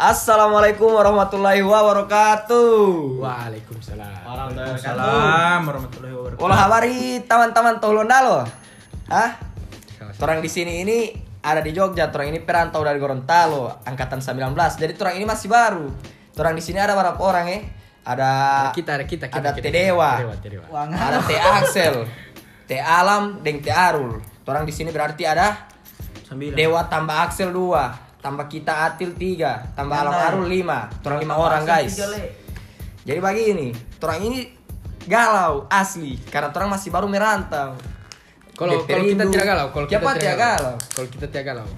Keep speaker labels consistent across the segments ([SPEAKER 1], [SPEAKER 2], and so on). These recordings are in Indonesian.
[SPEAKER 1] Assalamualaikum warahmatullahi wabarakatuh.
[SPEAKER 2] Waalaikumsalam.
[SPEAKER 3] Waalaikumsalam warahmatullahi wabarakatuh.
[SPEAKER 1] Olah habari teman-teman Tolondalo. Hah? Orang di sini ini ada di Jogja, orang ini perantau dari Gorontalo, angkatan 19. Jadi orang ini masih baru. Orang di sini ada berapa orang eh? Ada
[SPEAKER 2] Kita ada kita, kita
[SPEAKER 1] ada
[SPEAKER 2] kita.
[SPEAKER 1] Teh Dewa.
[SPEAKER 2] Dewa, Teh Dewa.
[SPEAKER 1] Ada Teh Axel, Teh Alam, dan Teh Arul. Orang di sini berarti ada. Dewa tambah Axel 2, tambah kita Atil 3, tambah Alam Arul 5. Orang 5 orang guys. Jadi begini, orang ini galau asli karena orang masih baru merantau.
[SPEAKER 2] Kalau kita tidak galau, kalau kita
[SPEAKER 1] tidak galau?
[SPEAKER 2] Kalau kita tidak galau.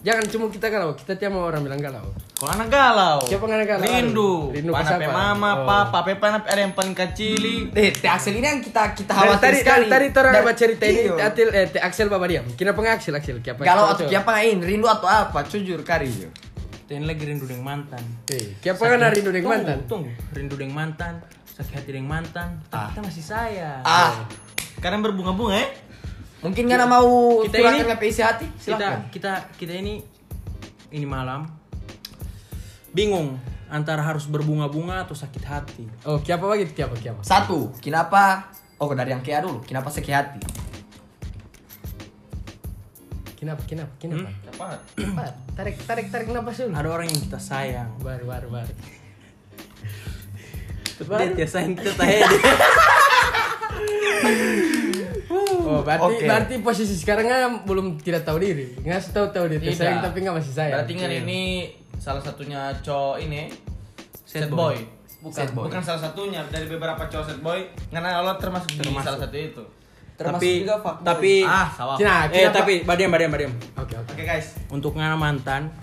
[SPEAKER 2] Jangan cuma kita galau, kita tiap mau orang bilang galau.
[SPEAKER 3] Kalau anak galau.
[SPEAKER 2] Siapa anak galau?
[SPEAKER 3] Rindu.
[SPEAKER 2] Rindu
[SPEAKER 3] pe
[SPEAKER 2] siapa?
[SPEAKER 3] mama,
[SPEAKER 2] Oh.
[SPEAKER 3] papa, pe pana pe ada yang paling kecili.
[SPEAKER 1] Eh, Teh Axel ini yang kita kita khawatir
[SPEAKER 2] tadi
[SPEAKER 1] sekali.
[SPEAKER 2] tadi tadi orang dapat cerita ini
[SPEAKER 1] Iyo.
[SPEAKER 2] Atil eh Teh Axel Bapak diam. Kenapa nggak Axel Axel? Kenapa?
[SPEAKER 1] Galau atau siapa ini rindu atau apa? Jujur kari yo.
[SPEAKER 3] Dan lagi rindu dengan mantan.
[SPEAKER 2] Eh, kenapa kan rindu dengan mantan?
[SPEAKER 3] Tunggu, rindu dengan mantan, sakit hati dengan mantan. Tapi
[SPEAKER 1] Ah.
[SPEAKER 3] kita masih sayang.
[SPEAKER 1] Ah,
[SPEAKER 3] Kadang berbunga-bunga ya.
[SPEAKER 1] Mungkin nggak mau
[SPEAKER 3] Kita
[SPEAKER 1] curahkan
[SPEAKER 3] ini-
[SPEAKER 1] isi hati?
[SPEAKER 3] Kita
[SPEAKER 1] Silakan.
[SPEAKER 3] kita kita ini ini malam bingung antara harus berbunga-bunga atau sakit hati.
[SPEAKER 2] Oh, kenapa begitu? Kenapa? Kenapa?
[SPEAKER 1] Satu, kenapa? Oh, dari yang kia dulu. Kenapa sakit hati?
[SPEAKER 2] Kenapa? Kenapa? Kenapa?
[SPEAKER 3] Apa?
[SPEAKER 2] Kenapa? Tarik tarik tarik napas dulu.
[SPEAKER 3] Ada orang yang kita sayang.
[SPEAKER 2] Baru baru baru.
[SPEAKER 3] Dia sayang kita.
[SPEAKER 2] Oh, berarti
[SPEAKER 1] Oke.
[SPEAKER 2] berarti posisi sekarangnya belum tidak tahu diri. Nggak tahu tahu dia
[SPEAKER 4] Tidak.
[SPEAKER 2] sayang tapi nggak masih sayang.
[SPEAKER 4] Berarti kan ini salah satunya cowok ini
[SPEAKER 3] sad boy.
[SPEAKER 4] boy. Bukan,
[SPEAKER 1] Sad boy.
[SPEAKER 4] bukan salah satunya dari beberapa cowok sad boy. Karena Allah termasuk, di
[SPEAKER 3] Termasuk.
[SPEAKER 4] salah satu itu.
[SPEAKER 1] Termasuk
[SPEAKER 3] tapi
[SPEAKER 1] juga fuckboy.
[SPEAKER 3] tapi
[SPEAKER 4] Ah, sawah.
[SPEAKER 2] Cina,
[SPEAKER 3] eh
[SPEAKER 2] kenapa-
[SPEAKER 3] tapi badiam badiam badiam.
[SPEAKER 2] Oke oke.
[SPEAKER 4] Oke guys.
[SPEAKER 3] Untuk ngana mantan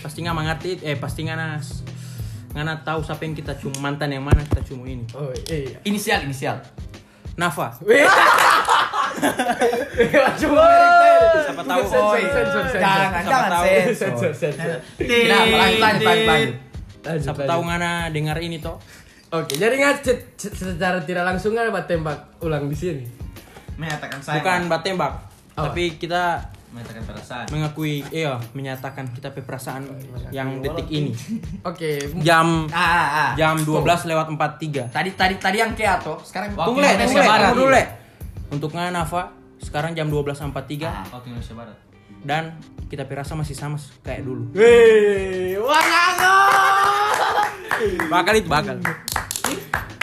[SPEAKER 3] pasti nggak mengerti eh pasti ngana ngana tahu siapa yang kita cium mantan yang mana kita cium ini.
[SPEAKER 2] Oh iya.
[SPEAKER 1] Inisial, inisial.
[SPEAKER 3] Nafa.
[SPEAKER 2] Langsung merek
[SPEAKER 3] Siapa tahu
[SPEAKER 1] Oh. Jangan,
[SPEAKER 3] Siapa
[SPEAKER 1] jangan
[SPEAKER 3] tahu.
[SPEAKER 1] sensor.
[SPEAKER 2] Sensor, sensor.
[SPEAKER 1] Kenapa? Lanjut, lanjut, lanjut,
[SPEAKER 3] Siapa tahu ngana dengar ini toh.
[SPEAKER 2] Oke, jadi nggak ce- secara tidak langsung kan buat tembak ulang di sini.
[SPEAKER 4] Menyatakan saya.
[SPEAKER 3] Bukan bat tembak.
[SPEAKER 2] Apa?
[SPEAKER 3] Tapi kita
[SPEAKER 4] Menyatakan perasaan.
[SPEAKER 3] mengakui iya menyatakan kita pe perasaan yang detik ini.
[SPEAKER 2] Oke,
[SPEAKER 3] Jam
[SPEAKER 1] Ah, ah, ah.
[SPEAKER 3] jam 12 lewat 43.
[SPEAKER 1] Tadi tadi tadi yang kia tuh. Sekarang
[SPEAKER 3] Tunggu tunggu dulu le. Untuk Nafa sekarang jam 12.43
[SPEAKER 1] Ah.
[SPEAKER 4] Waktu Indonesia Barat.
[SPEAKER 3] dan kita perasa masih sama kayak dulu.
[SPEAKER 2] Wih, wangango.
[SPEAKER 3] Bakal itu bakal.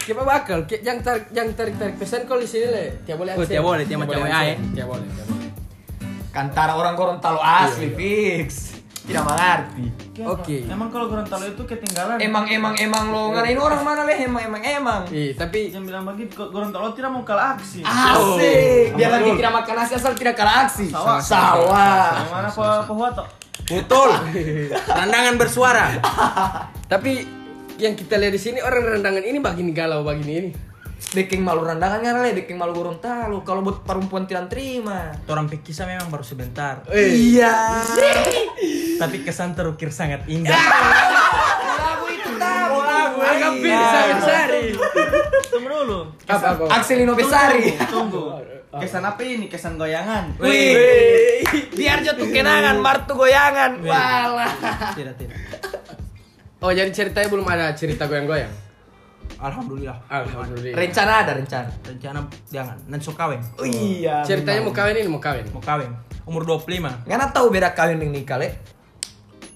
[SPEAKER 2] Siapa bakal? Yang tarik yang tarik tarik pesan kalau di sini le, tiap boleh
[SPEAKER 3] Oh, tiap boleh, tiap macam ya.
[SPEAKER 2] Tiap boleh, tiap boleh.
[SPEAKER 1] Kantara orang Gorontalo asli fix. Tidak mengerti.
[SPEAKER 2] Oke.
[SPEAKER 4] Emang kalau Gorontalo itu ketinggalan.
[SPEAKER 1] Emang emang emang lo ngarain orang mana leh? Emang emang emang.
[SPEAKER 2] Iya, tapi
[SPEAKER 4] Jangan bilang begitu. Go- Gorontalo tidak mau kalah aksi.
[SPEAKER 1] Asik. Biar lagi tidak makan nasi asal tidak kalah aksi.
[SPEAKER 4] Sawah.
[SPEAKER 1] Sawah.
[SPEAKER 4] Yang mana Pak Pohwato?
[SPEAKER 3] Betul. Randangan bersuara.
[SPEAKER 2] tapi yang kita lihat di sini orang rendangan ini begini galau begini ini.
[SPEAKER 1] Deking malu randangan kan leh, deking malu Gorontalo. Kalau buat perempuan tidak terima.
[SPEAKER 3] Orang pikisa memang baru sebentar.
[SPEAKER 1] Iya.
[SPEAKER 3] Tapi kesan terukir sangat indah.
[SPEAKER 1] Lagu itu tahu.
[SPEAKER 2] Agak bisa Sari.
[SPEAKER 4] Tunggu dulu.
[SPEAKER 2] Apa apa?
[SPEAKER 1] Akselino Besari.
[SPEAKER 4] Tunggu. Kesan apa ini? Kesan goyangan.
[SPEAKER 1] Wih. Biar jatuh kenangan, martu goyangan. Walah.
[SPEAKER 3] Tidak, tidak.
[SPEAKER 2] Oh, jadi ceritanya belum ada cerita goyang-goyang.
[SPEAKER 3] Alhamdulillah.
[SPEAKER 2] Alhamdulillah.
[SPEAKER 1] Rencana ada rencana.
[SPEAKER 3] Rencana jangan, nanti so kawin.
[SPEAKER 1] Oh iya.
[SPEAKER 2] Ceritanya mau kawin ini mau kawin.
[SPEAKER 3] Mau kawin. Umur 25.
[SPEAKER 1] Ngana tahu beda kawin dengan nikah leh?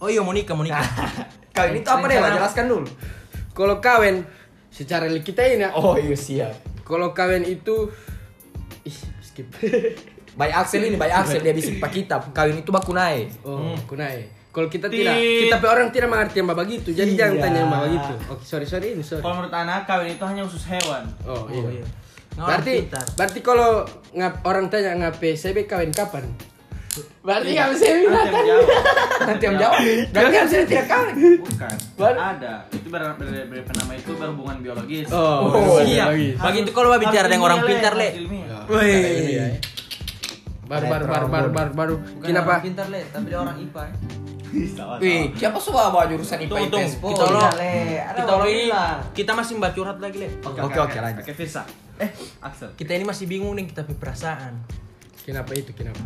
[SPEAKER 3] Oh iya mau nikah.
[SPEAKER 1] Kawin itu apa deh? Jelaskan dulu.
[SPEAKER 2] Kalau kawin secara kita ini ya.
[SPEAKER 1] Oh iya siap.
[SPEAKER 2] Kalau kawin itu ih skip.
[SPEAKER 1] Bayi Axel ini, bayi Axel dia bisik pak kita. Kawin itu baku naik.
[SPEAKER 2] Oh, kunai. Kalau kita
[SPEAKER 4] Tit.
[SPEAKER 2] tidak, kita pe orang tidak mengerti yang begitu. Jadi jangan
[SPEAKER 1] Iya.
[SPEAKER 2] tanya yang begitu. Oke, sorry sorry ini sorry.
[SPEAKER 4] Kalau menurut anak kawin itu hanya usus hewan.
[SPEAKER 2] Oh,
[SPEAKER 3] Oh
[SPEAKER 2] iya.
[SPEAKER 3] iya. Nah, orang
[SPEAKER 2] Berarti berarti kalau ngap, orang tanya ngape CB kawin kapan? Berarti nggak bisa
[SPEAKER 4] Nanti yang
[SPEAKER 2] bilang.
[SPEAKER 4] jawab.
[SPEAKER 1] Nanti yang jawab. Berarti Axel tidak kawin.
[SPEAKER 4] Bukan. Ada. Itu ber, ber, ber, ber- nama itu berhubungan biologis.
[SPEAKER 2] Oh,
[SPEAKER 1] Oh,
[SPEAKER 3] Iya.
[SPEAKER 2] bagus.
[SPEAKER 3] Begitu kalau bicara dengan orang pintar, Le.
[SPEAKER 2] Wih. Baru baru baru baru baru baru. Kenapa?
[SPEAKER 4] pintar le, tapi dia orang IPA.
[SPEAKER 1] Wih, siapa suka bawa jurusan IPA. IPS?
[SPEAKER 3] Kita lo, kita lo ini, kita masih mbak curhat lagi, Le.
[SPEAKER 1] Oke, oke, lanjut.
[SPEAKER 4] Oke, Firsa. Eh, Axel.
[SPEAKER 3] Kita ini masih bingung nih kita perasaan.
[SPEAKER 2] Kenapa itu? Kenapa?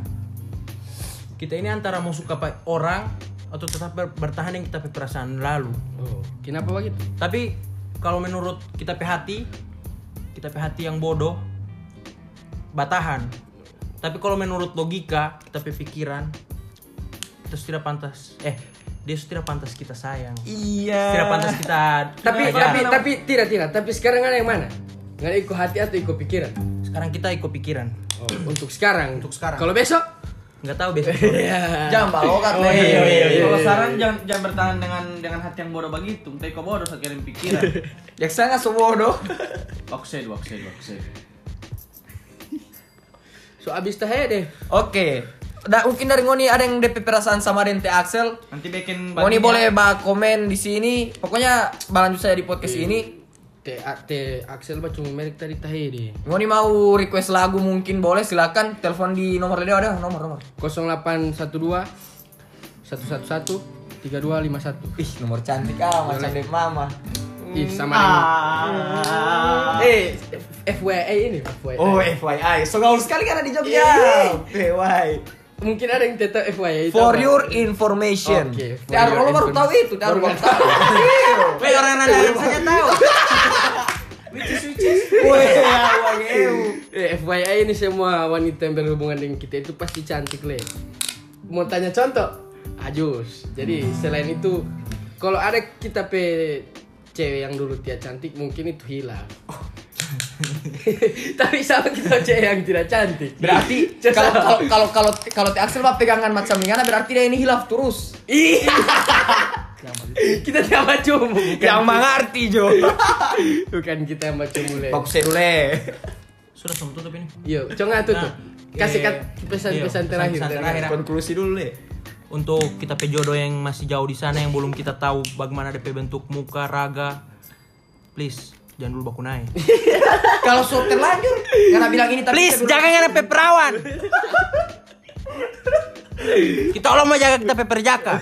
[SPEAKER 3] Kita ini antara mau suka orang atau tetap ber- bertahan dengan kita pe perasaan lalu.
[SPEAKER 2] Oh, kenapa begitu?
[SPEAKER 3] Tapi kalau menurut kita hati, kita hati yang bodoh, batahan. Tapi kalau menurut logika, kita pikiran, itu tidak pantas. Eh, dia sudah tidak pantas kita sayang.
[SPEAKER 1] Iya.
[SPEAKER 3] Tidak pantas kita.
[SPEAKER 2] Tapi
[SPEAKER 3] kita
[SPEAKER 2] tapi tapi tidak tidak. Tapi sekarang ada yang mana? Nggak ada ikut hati atau ikut pikiran?
[SPEAKER 3] sekarang kita ikut pikiran.
[SPEAKER 2] Oh, untuk sekarang.
[SPEAKER 3] Untuk sekarang.
[SPEAKER 2] Kalau besok?
[SPEAKER 3] Nggak tahu besok.
[SPEAKER 1] Jangan balokat
[SPEAKER 2] Oh,
[SPEAKER 1] nih.
[SPEAKER 2] iya, iya, iya.
[SPEAKER 4] Kalau saran jangan jangan bertahan dengan dengan hati yang bodoh begitu. Entah kau bodoh saat kirim pikiran.
[SPEAKER 1] Ya saya nggak sebodoh.
[SPEAKER 4] Wakset, wakset, wakset.
[SPEAKER 2] So abis teh deh.
[SPEAKER 1] Oke. Da, mungkin dari Ngoni ada yang DP perasaan sama Dente Axel.
[SPEAKER 4] Nanti bikin
[SPEAKER 1] Ngoni boleh bah komen di sini. Pokoknya berlanjut saya di podcast ini.
[SPEAKER 2] Teh teh Axel mah cuma merek tadi teh deh.
[SPEAKER 1] Ngoni mau request lagu mungkin boleh silakan telepon di nomor dia ada nomor nomor.
[SPEAKER 2] 0812 111 3251.
[SPEAKER 1] Ih nomor cantik ah macam Dep Mama.
[SPEAKER 2] Ih sama dengan Eh FYI ini FYI.
[SPEAKER 1] Oh FYI, so gaul sekali karena di Jogja. FYI.
[SPEAKER 2] Mungkin ada yang tetap FYI itu
[SPEAKER 1] For
[SPEAKER 2] apa?
[SPEAKER 1] your information.
[SPEAKER 2] Oke, your
[SPEAKER 1] lo baru tahu itu,
[SPEAKER 2] Baru
[SPEAKER 1] tahu. Iya.
[SPEAKER 3] Weh orang nanya saja tahu.
[SPEAKER 1] Wih, ya,
[SPEAKER 2] Eh, FYI ini semua wanita yang berhubungan dengan kita itu pasti cantik le. Mau tanya contoh? Ajus. Jadi selain itu, kalau ada kita pe cewek yang dulu dia cantik mungkin itu hilang. Tapi sama kita cewek yang tidak cantik.
[SPEAKER 1] Berarti kalau kalau kalau kalau Axel pegangan macam ini berarti dia ini hilaf terus.
[SPEAKER 2] Iya. Kita tidak macam bukan.
[SPEAKER 1] Yang mengerti Jo.
[SPEAKER 2] bukan kita yang macam mulai.
[SPEAKER 1] Fokus dulu.
[SPEAKER 3] Sudah sama tutup ini.
[SPEAKER 2] Yo, coba tutup.
[SPEAKER 3] Nah,
[SPEAKER 2] Kasih kat pesan-pesan
[SPEAKER 3] iya,
[SPEAKER 2] terakhir.
[SPEAKER 3] terakhir.
[SPEAKER 1] Konklusi dulu deh.
[SPEAKER 3] Untuk kita pe jodoh yang masih jauh di sana yang belum kita tahu bagaimana DP bentuk muka, raga, please jangan dulu baku naik.
[SPEAKER 1] Kalau sudah terlanjur, karena bilang ini tapi
[SPEAKER 3] Please jangan pe perawan. kita Allah mau jaga kita pe perjaka.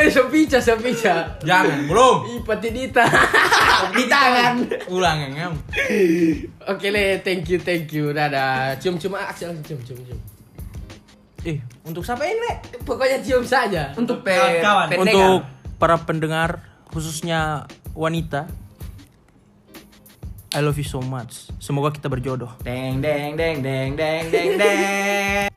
[SPEAKER 2] Eh, sopica, sopica.
[SPEAKER 3] Jangan, belum.
[SPEAKER 2] Ih, patidita.
[SPEAKER 1] di tangan.
[SPEAKER 3] Ulang yang ngam.
[SPEAKER 2] Oke le, thank you, thank you. Dadah. Cium-cium ah, Axel, cium, cium, cium.
[SPEAKER 3] Eh, untuk siapa ini?
[SPEAKER 2] Pokoknya cium saja.
[SPEAKER 1] Untuk pe
[SPEAKER 4] Kawan-kawan.
[SPEAKER 1] pendengar.
[SPEAKER 3] Untuk para pendengar khususnya wanita I love you so much. Semoga kita berjodoh.
[SPEAKER 1] Deng deng deng deng deng deng deng.